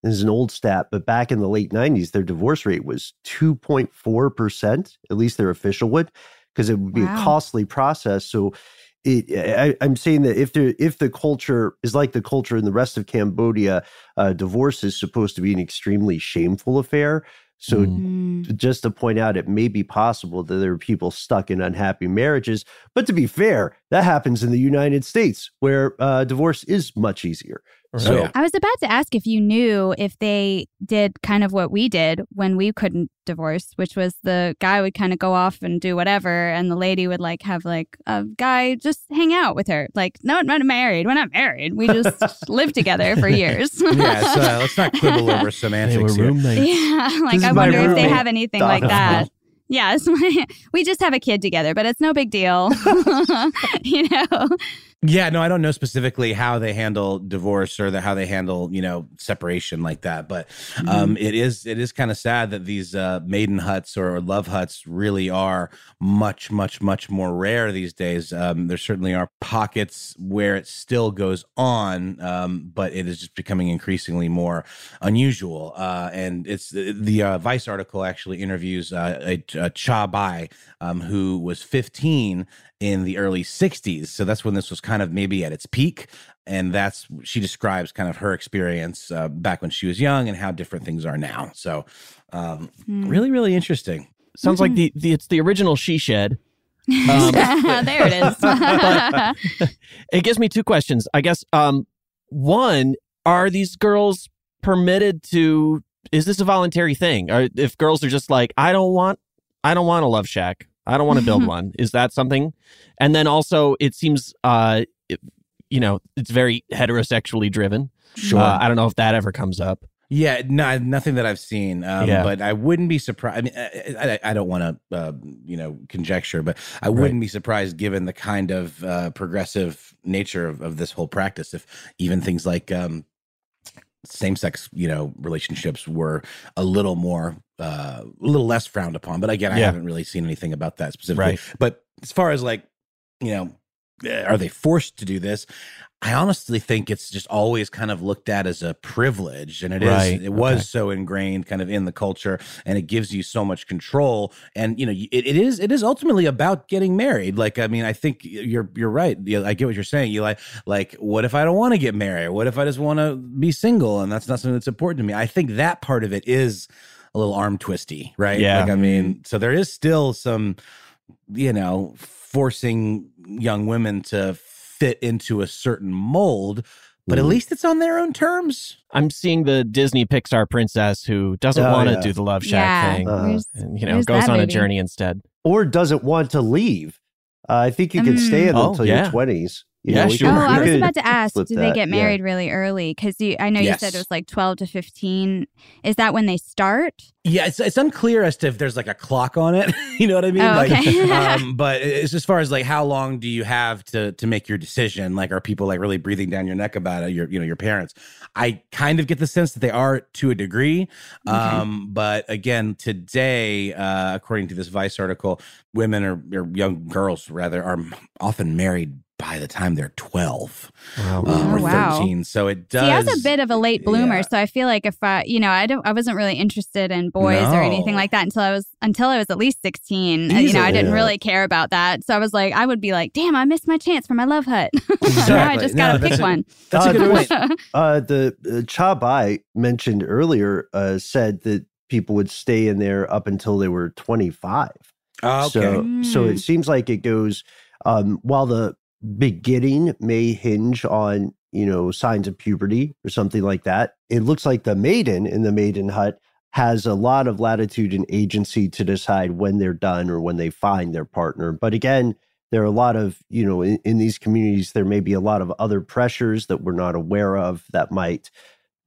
This is an old stat, but back in the late '90s, their divorce rate was 2.4 percent. At least their official would, because it would be Wow. a costly process. So. It, I, I'm saying that if the if the culture is like the culture in the rest of Cambodia, uh, divorce is supposed to be an extremely shameful affair. So Mm. just to point out, it may be possible that there are people stuck in unhappy marriages. But to be fair, that happens in the United States, where uh, divorce is much easier. So I was about to ask if you knew if they did kind of what we did when we couldn't divorce, which was the guy would kind of go off and do whatever, and the lady would like have like a guy just hang out with her. Like, no, we're not married. We're not married. We just live together for years. yeah, so uh, let's not quibble over semantics here. Yeah, like This I wonder if they have anything like Donna. that. Yeah, it's my, we just have a kid together, but it's no big deal. you know. Yeah, no, I don't know specifically how they handle divorce or the, how they handle you know separation like that, but um, it is it is kind of sad that these uh, maiden huts or love huts really are much much much more rare these days. Um, there certainly are pockets where it still goes on, um, but it is just becoming increasingly more unusual. Uh, and it's the uh, Vice article actually interviews uh, a, a Cha Bai um, who was 15 in the early 60s. So that's when this was kind of maybe at its peak. And that's, she describes kind of her experience uh, back when she was young and how different things are now. So um, really, really interesting. Sounds like the, the it's the original she shed. Um, there it is. but it gives me two questions. I guess um, one, are these girls permitted to? Is this a voluntary thing? Or if girls are just like, I don't want, I don't want a love shack. I don't want to build one. Is that something? And then also, it seems, uh, it- you know, it's very heterosexually driven. Sure. Uh, I don't know if that ever comes up. Yeah, no, nothing that I've seen. Um, Yeah. But I wouldn't be surprised. I mean, I, I, I don't want to, uh, you know, conjecture, but I wouldn't be surprised given the kind of uh, progressive nature of, of this whole practice if even things like um, same sex, you know, relationships were a little more, uh, a little less frowned upon. But again, I Yeah. haven't really seen anything about that specifically. Right. But as far as like, you know, uh, are they forced to do this? I honestly think it's just always kind of looked at as a privilege, and it is. Right, It was okay. so ingrained, kind of in the culture, and it gives you so much control. And you know, it, it is. It is ultimately about getting married. Like, I mean, I think you're you're right. I get what you're saying. You like, like, what if I don't want to get married? What if I just want to be single, and that's not something that's important to me? I think that part of it is a little arm twisty, right? Yeah. Like, I mean, so there is still some, you know, forcing young women to fit into a certain mold, but at mm. least it's on their own terms. I'm seeing the Disney Pixar princess who doesn't oh, want to yeah. do the Love Shack yeah. thing, uh, and, you know, goes on baby? a journey instead, or doesn't want to leave. Uh, I think you can stay until oh, yeah. your 20s. You yeah, know, sure. Oh, I was about to ask, do they get married yeah. really early? Because I know yes. you said it was like 12 to 15. Is that when they start? Yeah, it's, it's unclear as to if there's like a clock on it. you know what I mean? Oh, like, okay. um, but it's as far as like how long do you have to to make your decision? Like, are people like really breathing down your neck about it? Your you know your parents. I kind of get the sense that they are to a degree, okay. Um, but again, today, uh, according to this Vice article, women or, or young girls rather are often married by the time they're twelve Wow. Oh, or wow. thirteen. So it does. See, I was a bit of a late bloomer, yeah. so I feel like if I, you know, I don't, I wasn't really interested in boys or anything like that until I was until I was at least sixteen. Uh, you know, I didn't really care about that, so I was like, I would be like, damn, I missed my chance for my love hut. now I just No, gotta that's pick a- one. That's Uh, a good point. Uh, the uh, Cha Bai mentioned earlier uh, said that people would stay in there up until they were 25. Oh, okay. So, so Mm. it seems like it goes um, while the beginning may hinge on you know signs of puberty or something like that. It looks like the maiden in the maiden hut has a lot of latitude and agency to decide when they're done or when they find their partner. But again, there are a lot of you know in, in these communities there may be a lot of other pressures that we're not aware of that might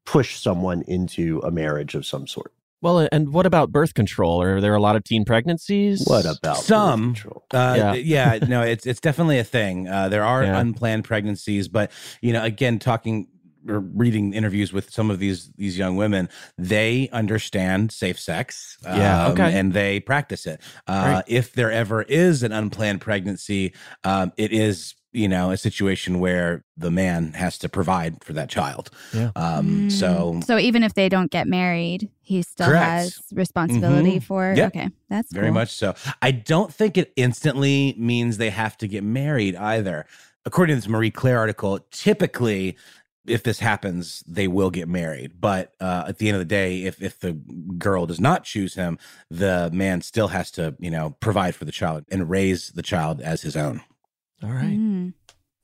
push someone into a marriage of some sort. Well, and what about birth control? Are there a lot of teen pregnancies? What about birth Some. control? Uh, Yeah. yeah. no, it's it's definitely a thing. Uh, there are Yeah. unplanned pregnancies, but you know, again, talking or reading interviews with some of these these young women, they understand safe sex, Yeah, um, okay. and they practice it. Uh, Right. If there ever is an unplanned pregnancy, um, it is you know a situation where the man has to provide for that child. Yeah. Um, so so even if they don't get married, he still Correct. has responsibility Mhm. for. Yeah. Okay, that's Very cool. much so. I don't think it instantly means they have to get married either. According to this Marie Claire article, typically, if this happens, they will get married. But uh, at the end of the day, if if the girl does not choose him, the man still has to, you know, provide for the child and raise the child as his own. All right. Mm.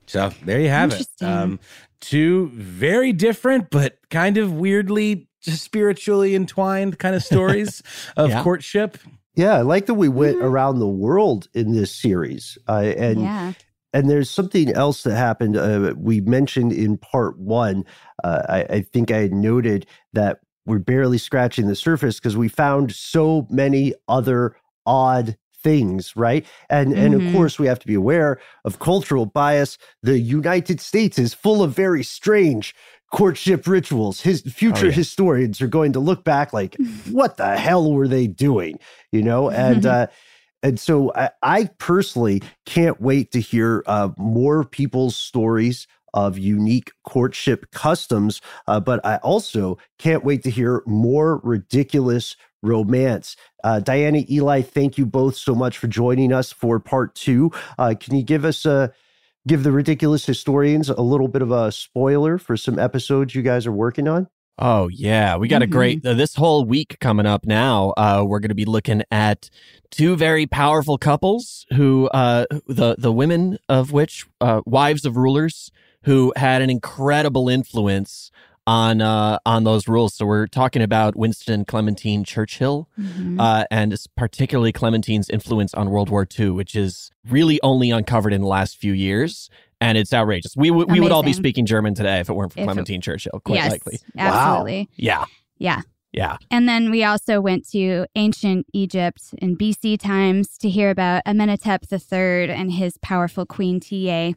So there you have it. Um, two very different, but kind of weirdly just spiritually entwined kind of stories of Yeah. courtship. Yeah, I like that we went around the world in this series. Uh, and yeah. and there's something else that happened. Uh, we mentioned in part one. Uh, I, I think I had noted that we're barely scratching the surface because we found so many other odd things, right? And and of Mhm. course we have to be aware of cultural bias. The United States is full of very strange courtship rituals. His future yeah. historians are going to look back like, what the hell were they doing? You know, and uh, and so I, I personally can't wait to hear uh, more people's stories of unique courtship customs. Uh, but I also can't wait to hear more ridiculous romance. Uh, Diana, Eli, thank you both so much for joining us for part two. Uh, can you give us a give the ridiculous historians a little bit of a spoiler for some episodes you guys are working on? Oh yeah, we got a great uh, this whole week coming up now. Uh, we're going to be looking at two very powerful couples who uh, the the women of which uh, wives of rulers who had an incredible influence on uh, on those rules. So we're talking about Winston Clementine Churchill, Mhm. uh, and particularly Clementine's influence on World War II, which is really only uncovered in the last few years. And it's outrageous. We would we would all be speaking German today if it weren't for If it- Clementine Churchill, quite yes, likely. absolutely. Yeah, Yeah. yeah. And then we also went to ancient Egypt in BC times to hear about Amenhotep III and his powerful queen Ta.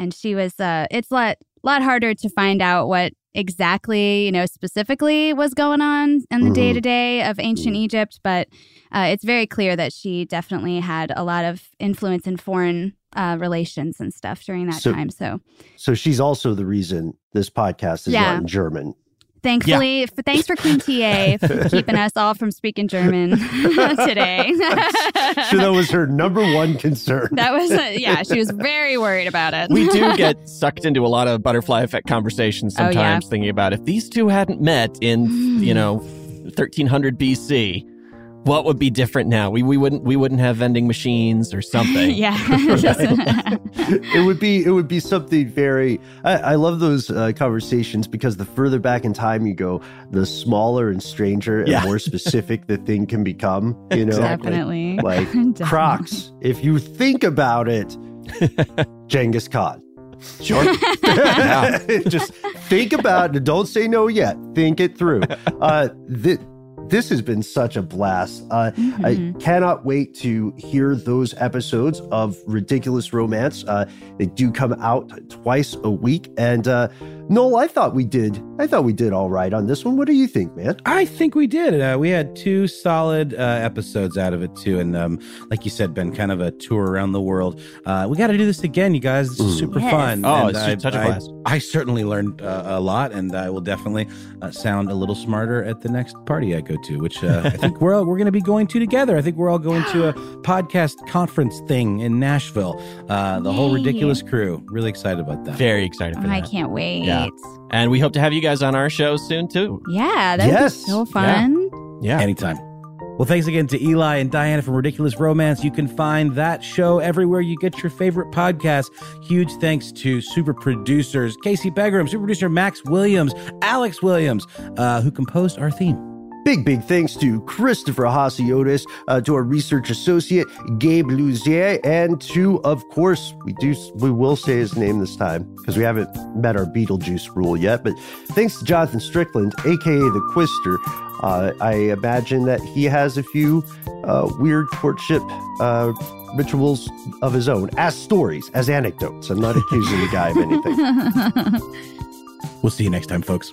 And she was uh it's a lot lot harder to find out what exactly, you know, specifically was going on in the day to day of ancient Egypt, but uh, it's very clear that she definitely had a lot of influence in foreign uh, relations and stuff during that So- time. So So she's also the reason this podcast is Yeah. not in German. Thankfully, f- thanks for Queen TA for keeping us all from speaking German today. So that was her number one concern. That was, uh, yeah, she was very worried about it. we do get sucked into a lot of butterfly effect conversations Oh, yeah. sometimes thinking about if these two hadn't met in you know 1300 BC what would be different now? We we wouldn't we wouldn't have vending machines or something. Yeah. it would be it would be something very I, I love those uh, conversations because the further back in time you go the smaller and stranger and Yeah. more specific the thing can become you know? Definitely. like Definitely. crocs if you think about it genghis khan. Sure. Just think about it. Don't say no yet. Think it through. Uh th- this has been such a blast. Uh, I Mhm. cannot wait to hear those episodes of Ridiculous Romance. Uh, they do come out twice a week, and uh, Noel, I thought we did. I thought we did all right on this one. What do you think, man? I think we did. Uh, we had two solid uh, episodes out of it too, and um, like you said, Ben, kind of a tour around the world. Uh, we got to do this again, you guys. This is Mm. super Yes. fun. Oh, and it's I, just such a I- blast. I certainly learned uh, a lot, and I will definitely uh, sound a little smarter at the next party I go to, which uh, I think we're all, we're going to be going to together. I think we're all going to a podcast conference thing in Nashville. Uh, the whole ridiculous crew. Really excited about that. very excited for I that I can't wait. Yeah. and we hope to have you guys on our show soon too Yeah, that Yes. would be so fun. yeah Anytime. Well, thanks again to Eli and Diana from Ridiculous Romance. You can find that show everywhere you get your favorite podcast. Huge thanks to super producers Casey Pegram, super producer Max Williams, Alex Williams, uh, who composed our theme. Big, big thanks to Christopher Hasiotis, uh, to our research associate Gabe Luzier, and to, of course, we do we will say his name this time because we haven't met our Beetlejuice rule yet. But thanks to Jonathan Strickland, aka the Quister. Uh, I imagine that he has a few uh, weird courtship uh, rituals of his own, as stories, as anecdotes. I'm not accusing the guy of anything. We'll see you next time, folks.